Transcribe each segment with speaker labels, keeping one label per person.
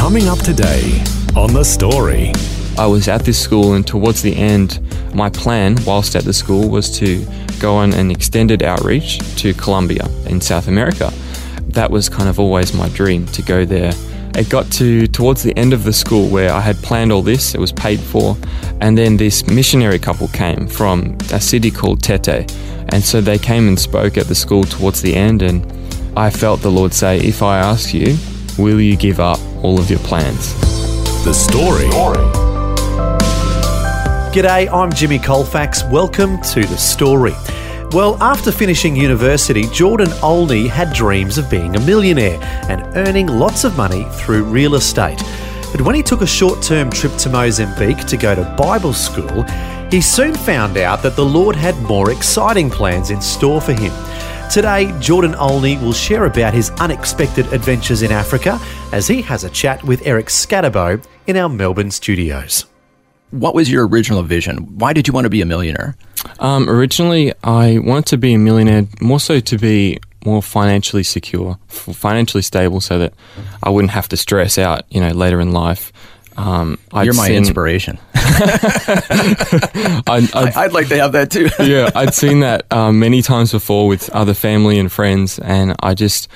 Speaker 1: Coming up today on The Story.
Speaker 2: I was at this school, and towards the end, my plan, whilst at the school, was to go on an extended outreach to Colombia in South America. That was kind of always my dream to go there. It got to towards the end of the school where I had planned all this, it was paid for, and then this missionary couple came from a city called Tete. And so they came and spoke at the school towards the end, and I felt the Lord say, If I ask you, will you give up all of your plans?
Speaker 1: The Story.
Speaker 3: G'day, I'm Jimmy Colfax. Welcome to The Story. Well, after finishing university, Jordan Olney had dreams of being a millionaire and earning lots of money through real estate. But when he took a short term trip to Mozambique to go to Bible school, he soon found out that the Lord had more exciting plans in store for him. Today, Jordan Olney will share about his unexpected adventures in Africa as he has a chat with Eric Scatterbo in our Melbourne studios.
Speaker 4: What was your original vision? Why did you want to be a millionaire?
Speaker 2: Um, originally, I wanted to be a millionaire more so to be more financially secure, financially stable, so that I wouldn't have to stress out, you know, later in life. Um, I'd
Speaker 4: You're my
Speaker 2: seen-
Speaker 4: inspiration.
Speaker 2: I, I'd,
Speaker 4: I'd like to have that too.
Speaker 2: yeah, I'd seen that um, many times before with other family and friends, and I just,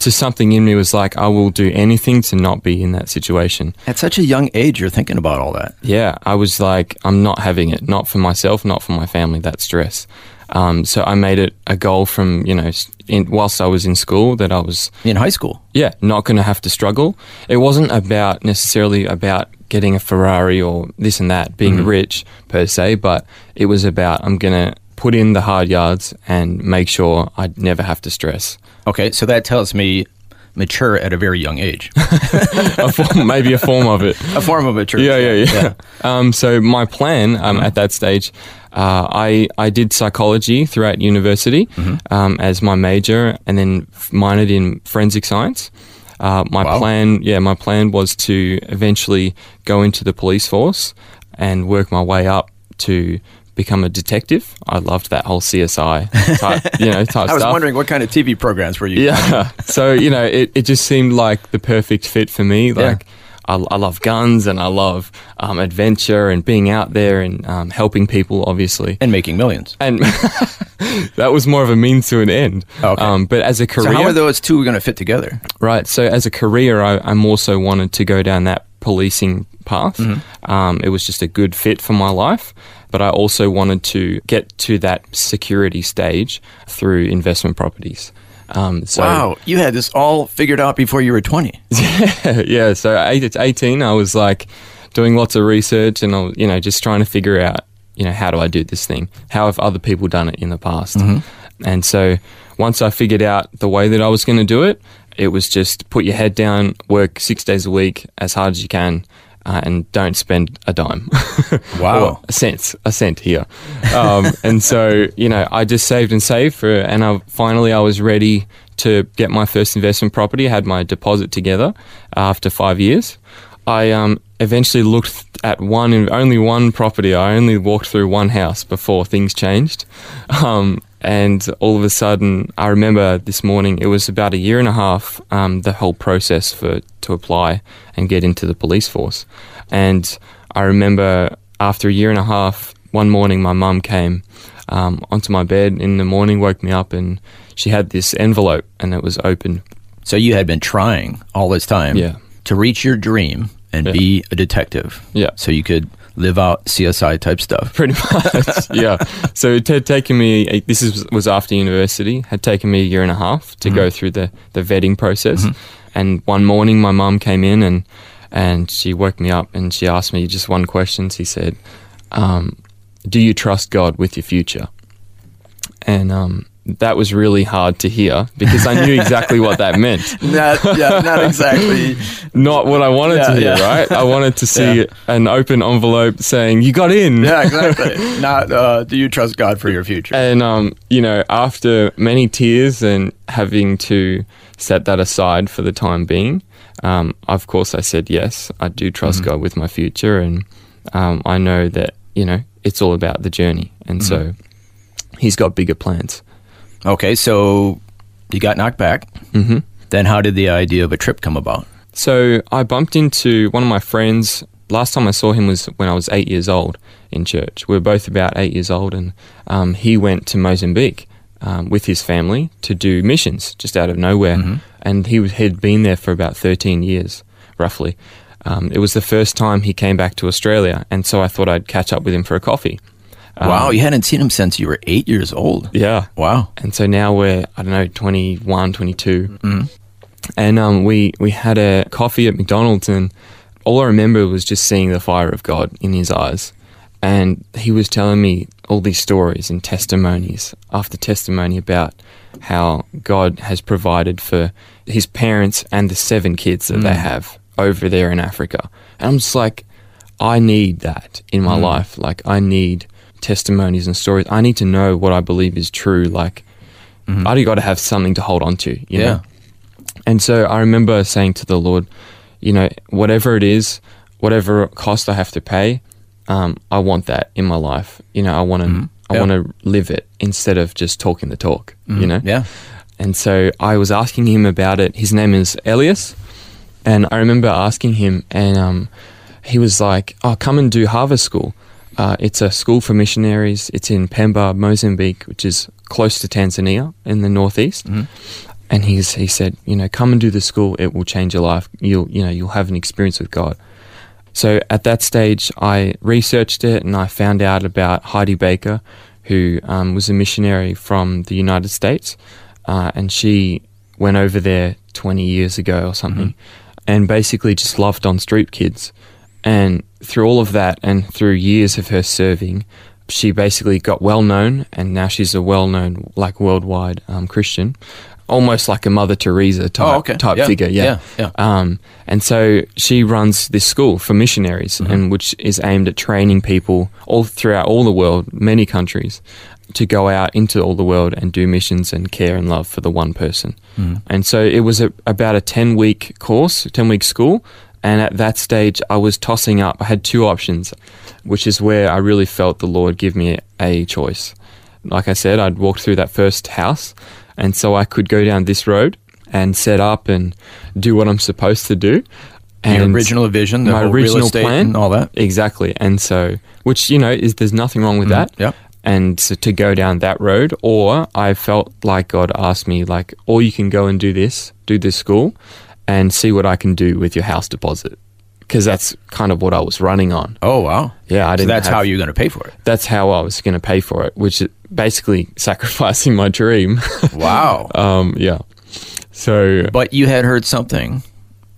Speaker 2: to something in me was like, I will do anything to not be in that situation.
Speaker 4: At such a young age, you're thinking about all that.
Speaker 2: Yeah, I was like, I'm not having it, not for myself, not for my family, that stress. Um, so I made it a goal from, you know, in, whilst I was in school that I was,
Speaker 4: In high school.
Speaker 2: yeah, not going to have to struggle. It wasn't about necessarily about getting a Ferrari or this and that, being rich per se, but it was about I'm going to put in the hard yards and make sure I never have to stress.
Speaker 4: Okay, so that tells me mature at a very young age.
Speaker 2: a form, maybe a form of it.
Speaker 4: a form of maturity.
Speaker 2: Yeah, yeah, yeah. Um, so my plan um, at that stage, uh, I I did psychology throughout university um, as my major, and then minored in forensic science. Uh, my
Speaker 4: Wow.
Speaker 2: plan, yeah, my plan was to eventually go into the police force and work my way up to become a detective. I loved that whole CSI type, you know, type stuff.
Speaker 4: I was
Speaker 2: stuff.
Speaker 4: wondering what kind of TV programs were you?
Speaker 2: Yeah. so, you know, it, it just seemed like the perfect fit for me. Like, I, I love guns and I love um, adventure and being out there and um, helping people, obviously.
Speaker 4: And making millions.
Speaker 2: And that was more of a means to an end.
Speaker 4: Okay.
Speaker 2: Um, but as a career,
Speaker 4: So how are those two going to fit together?
Speaker 2: Right. So as a career, I, I'm also wanted to go down that policing path. Um, it was just a good fit for my life. But I also wanted to get to that security stage through investment properties. Um, so
Speaker 4: wow, you had this all figured out before you were 20.
Speaker 2: yeah. So at 18, I was like doing lots of research and I was, you know, just trying to figure out, you know, how do I do this thing? How have other people done it in the past? And so once I figured out the way that I was going to do it, it was just put your head down, work six days a week as hard as you can. Uh, and don't spend a dime.
Speaker 4: Wow.
Speaker 2: A cent, a cent here. Um, and so, you know, I just saved and saved for, and I finally I was ready to get my first investment property. I had my deposit together after five years. I um, eventually looked at one, only one property. I only walked through one house before things changed. Um, and all of a sudden, I remember this morning. It was about a year and a half. Um, the whole process for to apply and get into the police force. And I remember after a year and a half, one morning, my mum came um, onto my bed in the morning, woke me up, and she had this envelope, and it was open.
Speaker 4: So you had been trying all this time
Speaker 2: Yeah.
Speaker 4: to reach your dream and
Speaker 2: Yeah.
Speaker 4: be a detective.
Speaker 2: Yeah.
Speaker 4: So you could live out CSI type stuff.
Speaker 2: pretty much. yeah. So it had taken me. This is, was after university. Had taken me a year and a half to go through the the vetting process. And one morning, my mum came in and and she woke me up and she asked me just one question. She said, um, "Do you trust God with your future?" And um, that was really hard to hear because I knew exactly what that meant.
Speaker 4: Not, yeah, not exactly.
Speaker 2: Not what I wanted
Speaker 4: Yeah,
Speaker 2: to hear,
Speaker 4: yeah.
Speaker 2: right? I wanted to see an open envelope saying, You got in.
Speaker 4: Yeah, exactly. not. Uh, do you trust God for your future?
Speaker 2: And um, you know, after many tears and having to set that aside for the time being, um, of course, I said yes. I do trust God with my future, and um, I know that you know it's all about the journey, and so He's got bigger plans.
Speaker 4: Okay, so you got knocked back.
Speaker 2: hmm
Speaker 4: Then how did the idea of a trip come about?
Speaker 2: So I bumped into one of my friends. Last time I saw him was when I was eight years old in church. We were both about eight years old, and um, he went to Mozambique um, with his family to do missions just out of nowhere. And he was, had been there for about 13 years, roughly. Um, it was the first time he came back to Australia, and so I thought I'd catch up with him for a coffee. Um,
Speaker 4: wow, you hadn't seen him since you were eight years old.
Speaker 2: Yeah.
Speaker 4: Wow.
Speaker 2: And so now we're, I don't know, 21, 22. And um, we, we had a coffee at McDonald's, and all I remember was just seeing the fire of God in his eyes. And he was telling me all these stories and testimonies after testimony about how God has provided for his parents and the seven kids that they have over there in Africa. And I'm just like, I need that in my life. Like, I need testimonies and stories. I need to know what I believe is true. Like, I got to have something to hold on to, you
Speaker 4: Yeah.
Speaker 2: know? And so I remember saying to the Lord, you know, whatever it is, whatever cost I have to pay, um, I want that in my life. You know, I want to, I
Speaker 4: Mm-hmm. Yeah.
Speaker 2: want to live it instead of just talking the talk. You know,
Speaker 4: Mm-hmm. Yeah.
Speaker 2: and so I was asking him about it. His name is Elias. And I remember asking him, and um, he was like, Oh, come and do Harvest School. Uh, it's a school for missionaries. It's in Pemba, Mozambique, which is close to Tanzania in the northeast. And he's, he said, You know, come and do the school. It will change your life. You'll, you know, you'll have an experience with God. So at that stage, I researched it and I found out about Heidi Baker, who um, was a missionary from the United States. Uh, and she went over there 20 years ago or something and basically just loved on street kids. And through all of that and through years of her serving, she basically got well known and now she's a well known, like worldwide um, Christian. Almost like a Mother Teresa type,
Speaker 4: Oh, okay.
Speaker 2: type
Speaker 4: Yeah.
Speaker 2: figure,
Speaker 4: Yeah, yeah.
Speaker 2: um, and so she runs this school for missionaries, and which is aimed at training people all throughout all the world, many countries, to go out into all the world and do missions and care and love for the one person. And so it was a, about a ten week course, ten week school. And at that stage, I was tossing up. I had two options, which is where I really felt the Lord give me a choice. Like I said, I'd walked through that first house, and so I could go down this road and set up and do what I'm supposed to do. And
Speaker 4: original vision, the
Speaker 2: my original plan,
Speaker 4: and all that.
Speaker 2: Exactly, and so which you know is there's nothing wrong with mm-hmm. that.
Speaker 4: yep.
Speaker 2: And so to go down that road, or I felt like God asked me, like, or you can go and do this, do this school, and see what I can do with your house deposit, because that's kind of what I was running on.
Speaker 4: Oh wow.
Speaker 2: Yeah, I didn't.
Speaker 4: that's
Speaker 2: have-
Speaker 4: how you're going to pay for it.
Speaker 2: That's how I was going to pay for it, which is basically sacrificing my dream.
Speaker 4: Wow.
Speaker 2: um, yeah. So
Speaker 4: but you had heard something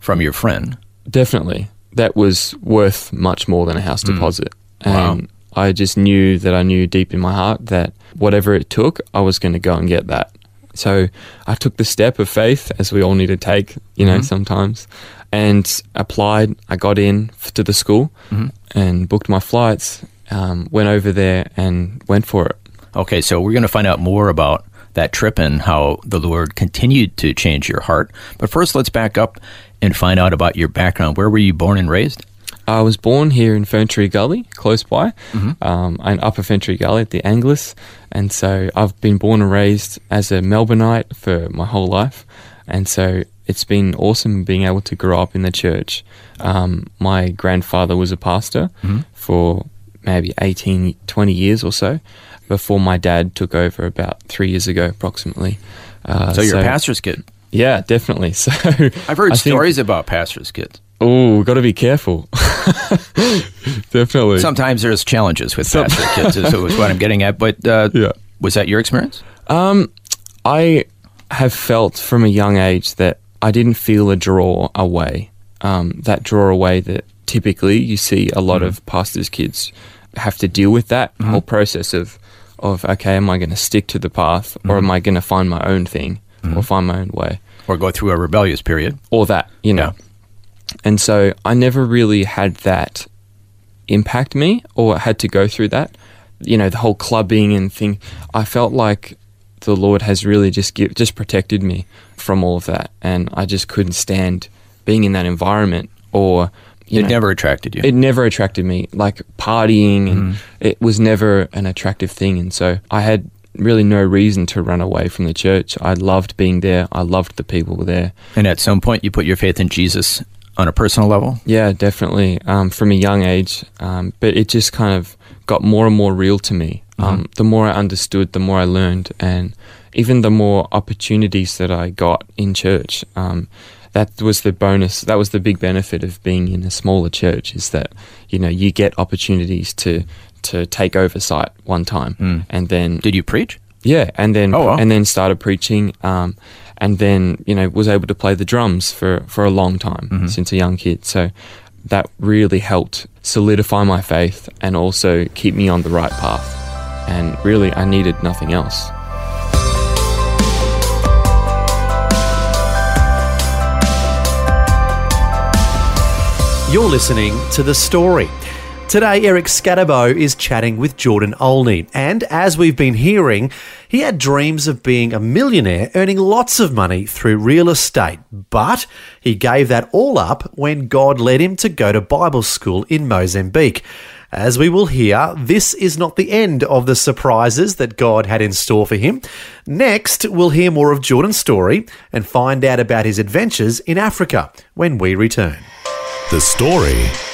Speaker 4: from your friend.
Speaker 2: Definitely. That was worth much more than a house deposit.
Speaker 4: Mm. Wow.
Speaker 2: I just knew that I knew deep in my heart that whatever it took, I was going to go and get that. So I took the step of faith, as we all need to take, you
Speaker 4: Mm-hmm.
Speaker 2: know, sometimes, and applied. I got in to the school
Speaker 4: Mm-hmm.
Speaker 2: and booked my flights, um, went over there and went for it.
Speaker 4: Okay, so we're going to find out more about that trip and how the Lord continued to change your heart. But first, let's back up and find out about your background. Where were you born and raised?
Speaker 2: I was born here in Ferntree Gully, close by,
Speaker 4: Mm-hmm.
Speaker 2: um, in Upper Ferntree Gully at the Angliss. And so I've been born and raised as a Melbourneite for my whole life. And so it's been awesome being able to grow up in the church. Um, my grandfather was a pastor
Speaker 4: Mm-hmm.
Speaker 2: for maybe 18, 20 years or so before my dad took over about three years ago, approximately. Uh,
Speaker 4: So you're a pastor's kid.
Speaker 2: Yeah, definitely. So
Speaker 4: I've heard
Speaker 2: I think-
Speaker 4: stories about pastors' kids.
Speaker 2: Oh, got to be careful. Definitely.
Speaker 4: Sometimes there's challenges with pastor kids, is is what I'm getting at. But uh,
Speaker 2: Yeah.
Speaker 4: was that your experience?
Speaker 2: Um, I have felt from a young age that I didn't feel a draw away. Um, that draw away that typically you see a lot of pastors' kids have to deal with that whole process of of okay, am I going to stick to the path or am I going to find my own thing or find my own way
Speaker 4: Or go through a rebellious period.
Speaker 2: or that, you know. And so I never really had that impact me or had to go through that. You know, the whole clubbing and thing. I felt like the Lord has really just give, just protected me from all of that, and I just couldn't stand being in that environment or. You
Speaker 4: It
Speaker 2: know,
Speaker 4: never attracted you.
Speaker 2: it never attracted me. Like partying, and mm-hmm. it was never an attractive thing. And so I had really no reason to run away from the church. I loved being there. I loved the people there.
Speaker 4: and at some point, you put your faith in Jesus on a personal level.
Speaker 2: Yeah, definitely. Um, from a young age, um, but it just kind of got more and more real to me. Um, the more I understood, the more I learned, and even the more opportunities that I got in church. Um, that was the bonus. That was the big benefit of being in a smaller church is that you know you get opportunities to to take oversight one time, and then
Speaker 4: Did you preach?
Speaker 2: Yeah, and then
Speaker 4: Oh, wow.
Speaker 2: and then started preaching, um, and then you know was able to play the drums for for a long time
Speaker 4: Mm-hmm.
Speaker 2: since a young kid. So that really helped solidify my faith and also keep me on the right path. And really, I needed nothing else.
Speaker 3: You're listening to The Story. Today, Eric Scatterbo is chatting with Jordan Olney, and as we've been hearing, he had dreams of being a millionaire, earning lots of money through real estate. But he gave that all up when God led him to go to Bible school in Mozambique. As we will hear, this is not the end of the surprises that God had in store for him. Next, we'll hear more of Jordan's story and find out about his adventures in Africa when we return.
Speaker 1: The Story.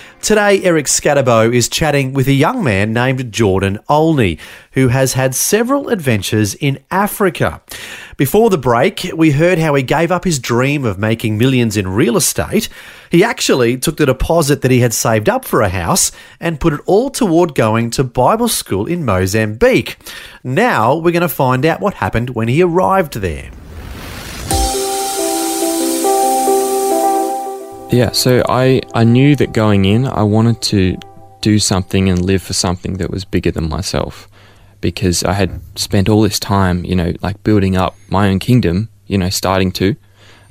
Speaker 3: Today, Eric Scatterbo is chatting with a young man named Jordan Olney, who has had several adventures in Africa. Before the break, we heard how he gave up his dream of making millions in real estate. He actually took the deposit that he had saved up for a house and put it all toward going to Bible school in Mozambique. Now, we're going to find out what happened when he arrived there.
Speaker 2: Yeah, so I, I knew that going in, I wanted to do something and live for something that was bigger than myself because I had spent all this time, you know, like building up my own kingdom, you know, starting to.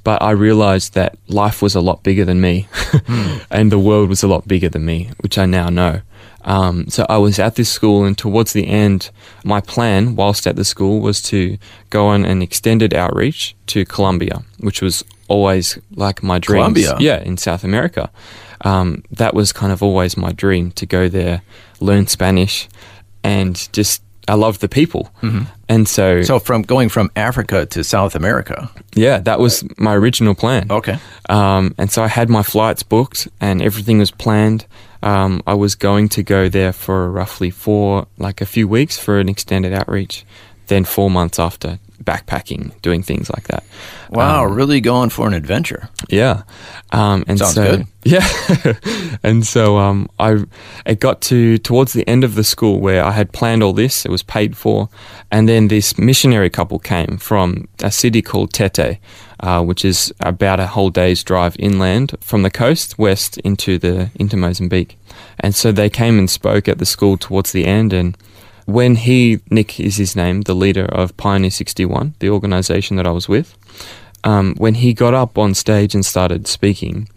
Speaker 2: But I realized that life was a lot bigger than me and the world was a lot bigger than me, which I now know. Um, so I was at this school, and towards the end, my plan, whilst at the school, was to go on an extended outreach to Colombia, which was always like my dream.
Speaker 4: Colombia?
Speaker 2: Yeah, in South America. Um, that was kind of always my dream to go there, learn Spanish, and just I love the people. Mm-hmm. And so,
Speaker 4: So from going from Africa to South America.
Speaker 2: yeah, that was my original plan.
Speaker 4: Okay.
Speaker 2: Um, and so I had my flights booked and everything was planned. Um, I was going to go there for roughly four, like a few weeks for an extended outreach, then four months after backpacking, doing things like that.
Speaker 4: Wow,
Speaker 2: Um,
Speaker 4: really going for an adventure.
Speaker 2: yeah. Um, and
Speaker 4: Sounds
Speaker 2: so,
Speaker 4: good.
Speaker 2: Yeah. and so um, I it got to towards the end of the school where I had planned all this, it was paid for, and then this missionary couple came from a city called Tete, uh, which is about a whole day's drive inland from the coast west into the into Mozambique. And so they came and spoke at the school towards the end and when he, Nick is his name, the leader of Pioneer 61, the organization that I was with, um, when he got up on stage and started speaking,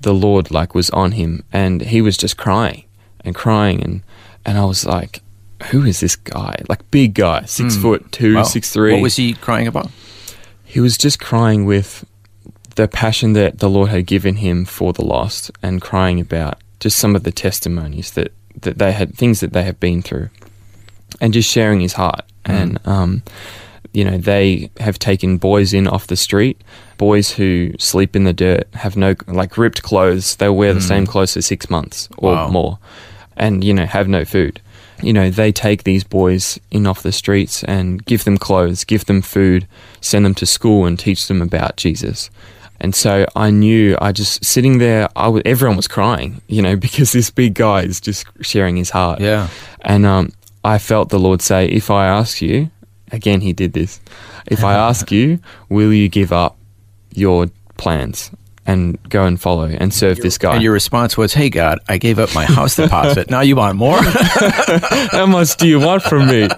Speaker 2: the Lord like was on him, and he was just crying and crying, and and I was like, who is this guy? Like big guy, six foot two.
Speaker 4: Wow.
Speaker 2: six three.
Speaker 4: What was he crying about?
Speaker 2: He was just crying with the passion that the Lord had given him for the lost, and crying about just some of the testimonies that that they had, things that they have been through, and just sharing his heart. And um, you know, they have taken boys in off the street, boys who sleep in the dirt, have no like ripped clothes. They'll wear the same clothes for six months or
Speaker 4: Wow.
Speaker 2: more, and you know, have no food. you know, they take these boys in off the streets and give them clothes, give them food, send them to school and teach them about Jesus. And so I knew I just sitting there, I w- everyone was crying, you know, because this big guy is just sharing his heart.
Speaker 4: Yeah.
Speaker 2: And um, I felt the Lord say, if I ask you, again, he did this, if I ask you, will you give up your plans and go and follow and serve this guy?
Speaker 4: And your response was, "Hey God, I gave up my house deposit. now you want more?"
Speaker 2: How much do you want from me?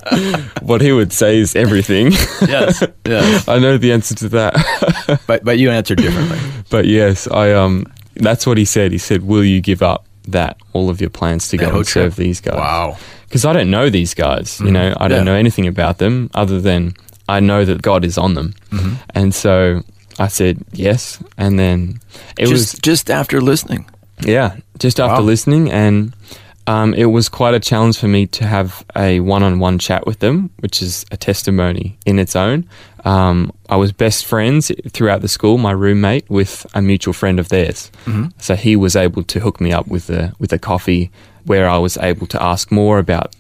Speaker 2: What he would say is everything.
Speaker 4: yes. Yes.
Speaker 2: I know the answer to that.
Speaker 4: But but you answered differently.
Speaker 2: but yes, I um that's what he said. He said, "Will you give up that all of your plans to
Speaker 4: That
Speaker 2: go and serve these guys?"
Speaker 4: Wow.
Speaker 2: Because I don't know these guys. You know, I don't
Speaker 4: Yeah.
Speaker 2: know anything about them other than I know that God is on them.
Speaker 4: Mm-hmm.
Speaker 2: And so I said yes, and then it
Speaker 4: just
Speaker 2: was
Speaker 4: just after listening.
Speaker 2: yeah, just after
Speaker 4: Wow.
Speaker 2: listening, and um, it was quite a challenge for me to have a one-on-one chat with them, which is a testimony in its own. Um, I was best friends throughout the school, my roommate with a mutual friend of theirs, so he was able to hook me up with a with a coffee, where I was able to ask more about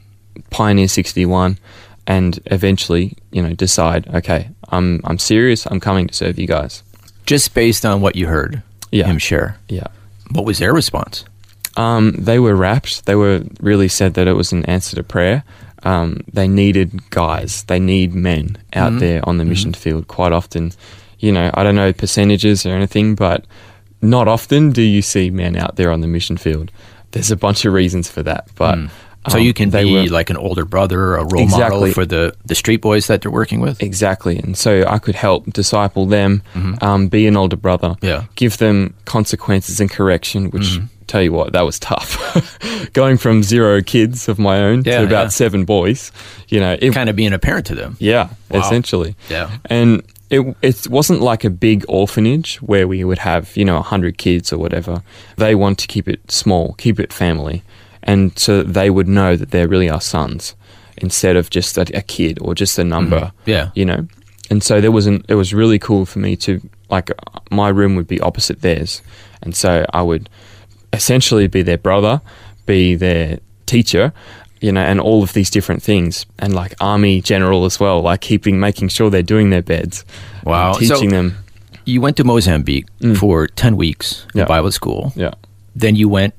Speaker 2: Pioneer sixty one, and eventually, you know, decide, okay, I'm I'm serious, I'm coming to serve you guys.
Speaker 4: Just based on what you heard
Speaker 2: Yeah.
Speaker 4: him share.
Speaker 2: Yeah.
Speaker 4: What was their response?
Speaker 2: Um, they were rapt. They were really said that it was an answer to prayer. Um, they needed guys. They need men out there on the mission field quite often. You know, I don't know percentages or anything, but not often do you see men out there on the mission field. There's a bunch of reasons for that, but
Speaker 4: So
Speaker 2: um,
Speaker 4: you can be
Speaker 2: were-
Speaker 4: like an older brother, a role model
Speaker 2: Exactly.
Speaker 4: for the, the street boys that they're working with.
Speaker 2: Exactly. And so I could help disciple them, um, be an older brother,
Speaker 4: Yeah.
Speaker 2: give them consequences and correction, which tell you what, that was tough. Going from zero kids of my own
Speaker 4: Yeah,
Speaker 2: to about
Speaker 4: yeah.
Speaker 2: seven boys, you know, it,
Speaker 4: Kind of being a parent to them.
Speaker 2: yeah,
Speaker 4: Wow.
Speaker 2: essentially.
Speaker 4: Yeah.
Speaker 2: And it, it wasn't like a big orphanage where we would have, you know, 100 kids or whatever. They want to keep it small, keep it family. And so they would know that they're really our sons instead of just a, a kid or just a number.
Speaker 4: Mm-hmm. Yeah.
Speaker 2: You know? And so there was an, it was really cool for me to, like, my room would be opposite theirs. And so I would essentially be their brother, be their teacher, you know, and all of these different things, and like army general as well, like keeping, making sure they're doing their beds, and
Speaker 4: Wow. So-
Speaker 2: teaching them.
Speaker 4: You went to Mozambique for 10 weeks
Speaker 2: Yeah.
Speaker 4: Bible school.
Speaker 2: Yeah,
Speaker 4: Then you went,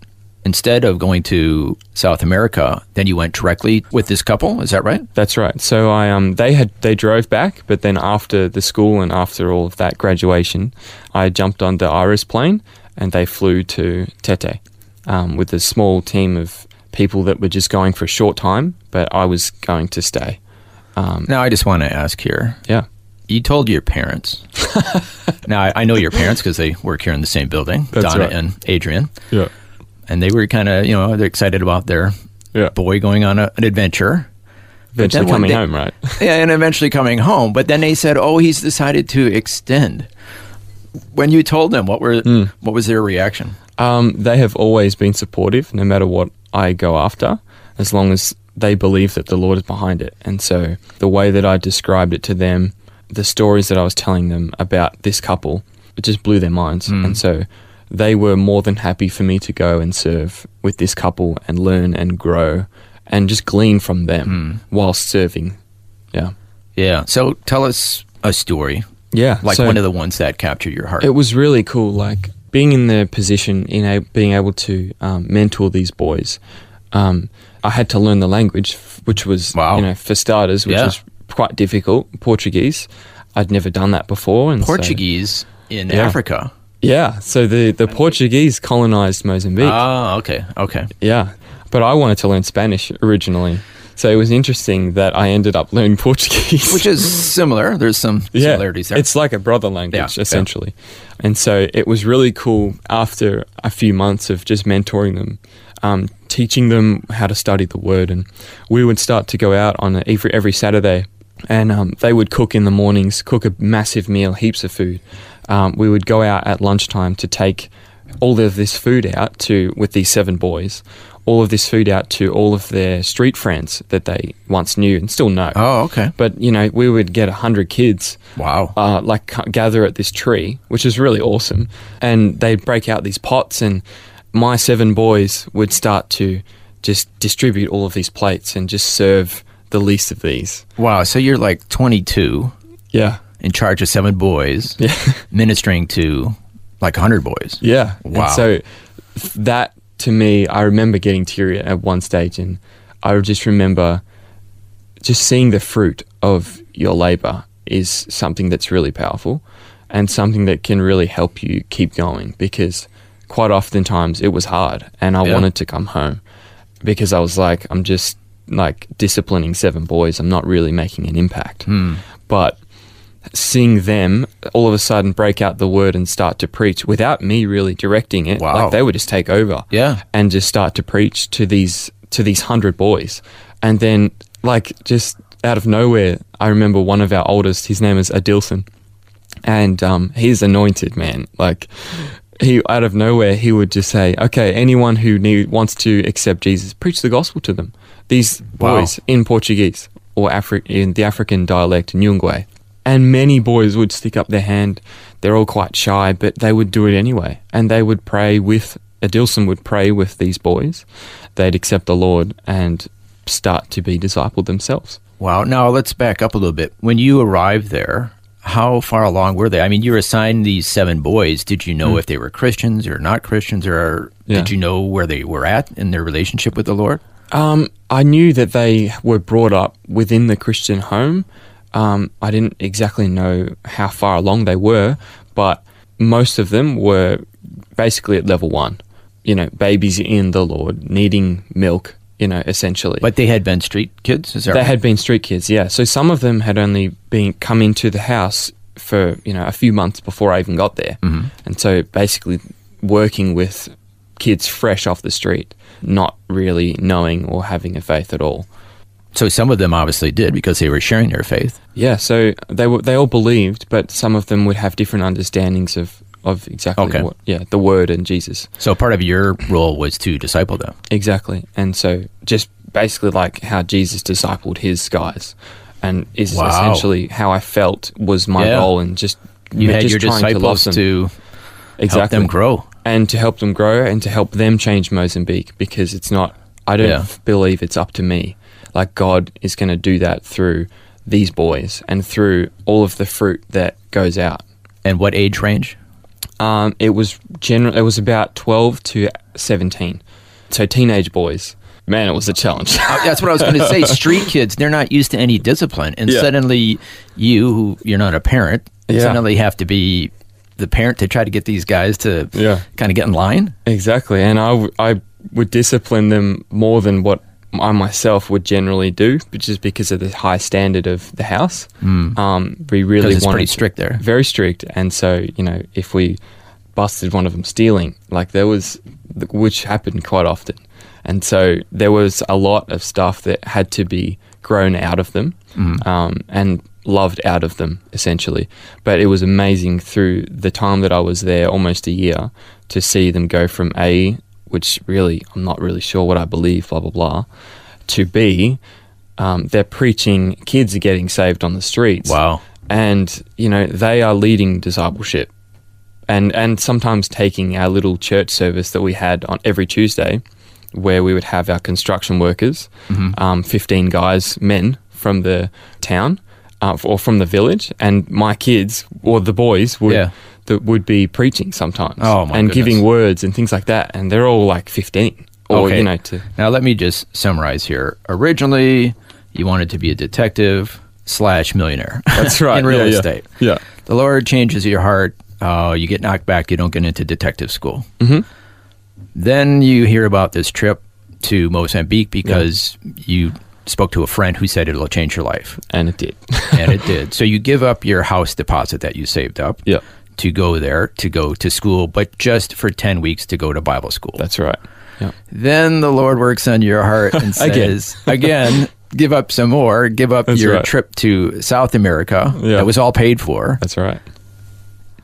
Speaker 4: instead of going to South America, then you went directly with this couple. Is that right?
Speaker 2: that's right. So I um they had they drove back, but then after the school and after all of that graduation, I jumped on the Iris plane and they flew to Tete um, with a small team of people that were just going for a short time, but I was going to stay. Um,
Speaker 4: Now, I just want to ask here.
Speaker 2: yeah.
Speaker 4: You told your parents. now, I, I know your parents because they work here in the same building,
Speaker 2: That's
Speaker 4: Donna
Speaker 2: right.
Speaker 4: and Adrian.
Speaker 2: Yeah.
Speaker 4: And they were kind of, you know, they're excited about their
Speaker 2: Yeah.
Speaker 4: boy going on a, an adventure.
Speaker 2: Eventually coming
Speaker 4: day-
Speaker 2: home, right?
Speaker 4: yeah, and eventually coming home. But then they said, "Oh, he's decided to extend." When you told them, what were
Speaker 2: Hmm.
Speaker 4: what was their reaction?
Speaker 2: Um, they have always been supportive, no matter what I go after, as long as they believe that the Lord is behind it. And so the way that I described it to them, the stories that I was telling them about this couple, it just blew their minds. Hmm. And so they were more than happy for me to go and serve with this couple and learn and grow and just glean from them hmm. whilst serving. Yeah.
Speaker 4: Yeah. So tell us a story,
Speaker 2: Yeah.
Speaker 4: like
Speaker 2: so-
Speaker 4: one of the ones that captured your heart.
Speaker 2: It was really cool, like being in the position in a, being able to um, mentor these boys. Um, I had to learn the language, which was
Speaker 4: Wow.
Speaker 2: you know for starters, which
Speaker 4: Yeah.
Speaker 2: was quite difficult. Portuguese, I'd never done that before. And so-
Speaker 4: Portuguese in
Speaker 2: Yeah.
Speaker 4: Africa.
Speaker 2: yeah. So the the Portuguese colonized Mozambique.
Speaker 4: Ah, okay, okay.
Speaker 2: yeah, but I wanted to learn Spanish originally. So it was interesting that I ended up learning Portuguese.
Speaker 4: Which is similar. There's some similarities there.
Speaker 2: It's like a brother language,
Speaker 4: Yeah, yeah.
Speaker 2: essentially. And so it was really cool after a few months of just mentoring them, um, teaching them how to study the word. And we would start to go out on a, every, every Saturday and um, they would cook in the mornings, cook a massive meal, heaps of food. Um, we would go out at lunchtime to take all of this food out to, with these seven boys, all of this food out to all of their street friends that they once knew and still know.
Speaker 4: oh, okay.
Speaker 2: But you know, we would get a hundred kids,
Speaker 4: Wow.
Speaker 2: uh, like gather at this tree, which is really awesome. And they'd break out these pots, and my seven boys would start to just distribute all of these plates and just serve the least of these.
Speaker 4: Wow. So you're like 22,
Speaker 2: Yeah.
Speaker 4: in charge of seven boys,
Speaker 2: Yeah.
Speaker 4: ministering to like 100 boys.
Speaker 2: Yeah.
Speaker 4: Wow.
Speaker 2: And so that to me, I remember getting teary at one stage, and I just remember just seeing the fruit of your labor is something that's really powerful and something that can really help you keep going because quite oftentimes it was hard and I
Speaker 4: Yeah.
Speaker 2: wanted to come home because I was like, I'm just like disciplining seven boys. I'm not really making an impact. Hmm. But seeing them all of a sudden break out the word and start to preach without me really directing it.
Speaker 4: Wow.
Speaker 2: Like they would just take over.
Speaker 4: Yeah.
Speaker 2: And just start to preach to these to these hundred boys. And then like just out of nowhere, I remember one of our oldest, his name is Adilson. And um, he's anointed, man. Like he out of nowhere he would just say, Okay, anyone who need, wants to accept Jesus, preach the gospel to them. These
Speaker 4: Wow.
Speaker 2: boys in Portuguese or Afri- in the African dialect Nyungwe. And many boys would stick up their hand. They're all quite shy, but they would do it anyway. And they would pray with, Adilson would pray with these boys. They'd accept the Lord and start to be discipled themselves.
Speaker 4: Wow. Now let's back up a little bit. When you arrived there, how far along were they? I mean, you were assigned these seven boys. Did you know if they were Christians or not Christians, or
Speaker 2: Yeah.
Speaker 4: did you know where they were at in their relationship with the Lord?
Speaker 2: Um, I knew that they were brought up within the Christian home. Um, I didn't exactly know how far along they were, but most of them were basically at level one. You know, babies in the Lord, needing milk. You know, essentially.
Speaker 4: But they had been street kids. Is that
Speaker 2: They
Speaker 4: right?
Speaker 2: had been street kids, yeah. So some of them had only been come into the house for you know a few months before I even got there, mm-hmm. and so basically working with kids fresh off the street, not really knowing or having a faith at all.
Speaker 4: So some of them obviously did because they were sharing their faith.
Speaker 2: Yeah, so they were they all believed, but some of them would have different understandings of of exactly
Speaker 4: Okay.
Speaker 2: what yeah the word and Jesus
Speaker 4: So part of your role was to disciple them.
Speaker 2: exactly, and so just basically like how Jesus discipled his guys, and is
Speaker 4: Wow.
Speaker 2: essentially how I felt was my
Speaker 4: Yeah.
Speaker 2: role, and just
Speaker 4: You had
Speaker 2: just
Speaker 4: your
Speaker 2: trying to
Speaker 4: to
Speaker 2: exactly
Speaker 4: help them grow.
Speaker 2: and to help them grow and to help them change Mozambique because it's not I don't
Speaker 4: Yeah.
Speaker 2: believe it's up to me. Like God is going to do that through these boys and through all of the fruit that goes out.
Speaker 4: And what age range?
Speaker 2: Um, it was general. It was about twelve to seventeen, so teenage boys. Man, it was a challenge.
Speaker 4: Uh, That's what I was going to say. Street kids, they're not used to any discipline. And
Speaker 2: Yeah.
Speaker 4: suddenly, you, who you're not a parent,
Speaker 2: Yeah.
Speaker 4: suddenly have to be the parent to try to get these guys to
Speaker 2: Yeah.
Speaker 4: kind of get in line.
Speaker 2: Exactly, and I, w- I would discipline them more than what I myself would generally do, but just because of the high standard of the house. Um, we really
Speaker 4: it's
Speaker 2: wanted
Speaker 4: pretty strict there.
Speaker 2: very strict, and so you know if we busted one of them stealing, like there was, which happened quite often, and so there was a lot of stuff that had to be grown out of them um, and loved out of them essentially. But it was amazing through the time that I was there, almost a year, to see them go from A, which really I'm not really sure what I believe, blah blah blah, to be Um, they're preaching, kids are getting saved on the streets
Speaker 4: Wow.
Speaker 2: and you know they are leading discipleship and and sometimes taking our little church service that we had on every tuesday where we would have our construction workers um, 15 guys men from the town uh, or from the village and my kids or the boys would
Speaker 4: Yeah.
Speaker 2: That would be preaching sometimes
Speaker 4: Oh,
Speaker 2: and giving words and things like that and they're all like 15 or
Speaker 4: Okay.
Speaker 2: you know to
Speaker 4: Now, let me just summarize here. Originally, you wanted to be a detective slash millionaire.
Speaker 2: That's right.
Speaker 4: in real
Speaker 2: Yeah, yeah.
Speaker 4: estate.
Speaker 2: Yeah.
Speaker 4: The Lord changes your heart. Uh, you get knocked back. You don't get into detective school.
Speaker 2: Mhm.
Speaker 4: Then you hear about this trip to Mozambique because you spoke to a friend who said it'll change your life,
Speaker 2: and it did
Speaker 4: and it did. So you give up your house deposit that you saved up.
Speaker 2: Yeah.
Speaker 4: To go there, to go to school, but just for 10 weeks to go to Bible school.
Speaker 2: that's right
Speaker 4: Then the Lord works on your heart and says, again, give up some more, give up
Speaker 2: That's
Speaker 4: your
Speaker 2: right.
Speaker 4: trip to South America
Speaker 2: Yeah.
Speaker 4: that was all paid for,
Speaker 2: that's right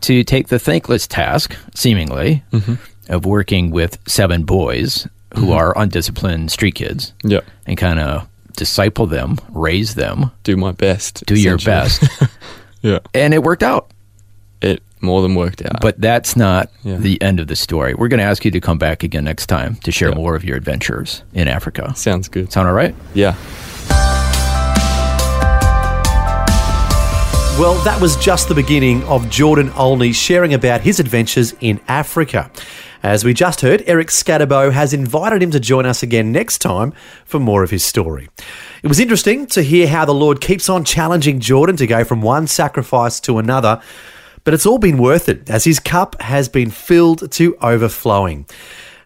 Speaker 4: to take the thankless task, seemingly,
Speaker 2: Mm-hmm.
Speaker 4: of working with seven boys who are undisciplined street kids
Speaker 2: yeah
Speaker 4: and kind of disciple them, raise them,
Speaker 2: do my best
Speaker 4: do your best.
Speaker 2: yeah
Speaker 4: and it worked out.
Speaker 2: it more than worked out.
Speaker 4: But that's not
Speaker 2: Yeah.
Speaker 4: the end of the story. We're going to ask you to come back again next time to share
Speaker 2: Yeah.
Speaker 4: more of your adventures in Africa.
Speaker 2: sounds good.
Speaker 4: Sound all right?
Speaker 2: Yeah.
Speaker 3: Well, that was just the beginning of Jordan Olney sharing about his adventures in Africa. As we just heard, Eric Scatterbo has invited him to join us again next time for more of his story. It was interesting to hear how the Lord keeps on challenging Jordan to go from one sacrifice to another, but it's all been worth it as his cup has been filled to overflowing.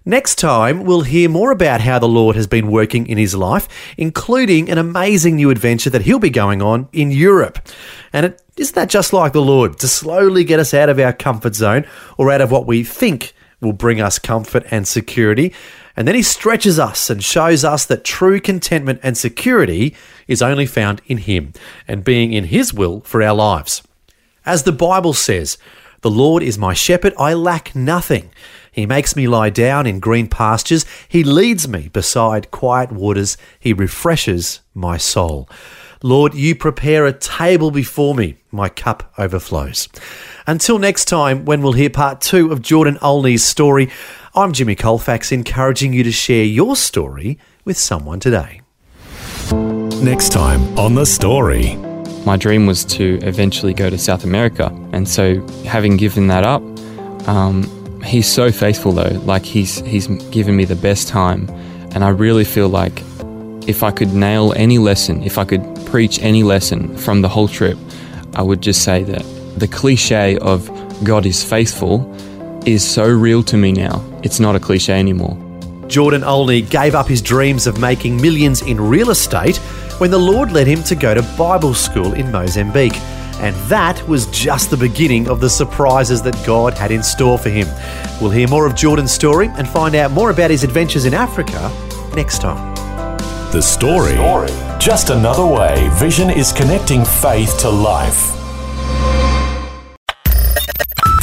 Speaker 3: Next time, we'll hear more about how the Lord has been working in his life, including an amazing new adventure that he'll be going on in Europe. And it, isn't that just like the Lord to slowly get us out of our comfort zone or out of what we think will bring us comfort and security? And then he stretches us and shows us that true contentment and security is only found in him and being in his will for our lives. As the Bible says, the Lord is my shepherd, I lack nothing. He makes me lie down in green pastures. He leads me beside quiet waters. He refreshes my soul. Lord, you prepare a table before me. My cup overflows. Until next time, when we'll hear part two of Jordan Olney's story, I'm Jimmy Colfax, encouraging you to share your story with someone today.
Speaker 1: Next time on The Story.
Speaker 2: My dream was to eventually go to South America. And so, having given that up, um, he's so faithful though. Like, he's, he's given me the best time. And I really feel like if I could nail any lesson, if I could preach any lesson from the whole trip, I would just say that the cliche of God is faithful is so real to me now. It's not a cliche anymore.
Speaker 3: Jordan Olney gave up his dreams of making millions in real estate when the Lord led him to go to Bible school in Mozambique. And that was just the beginning of the surprises that God had in store for him. We'll hear more of Jordan's story and find out more about his adventures in Africa next time.
Speaker 1: The Story. Just another way Vision is connecting faith to life.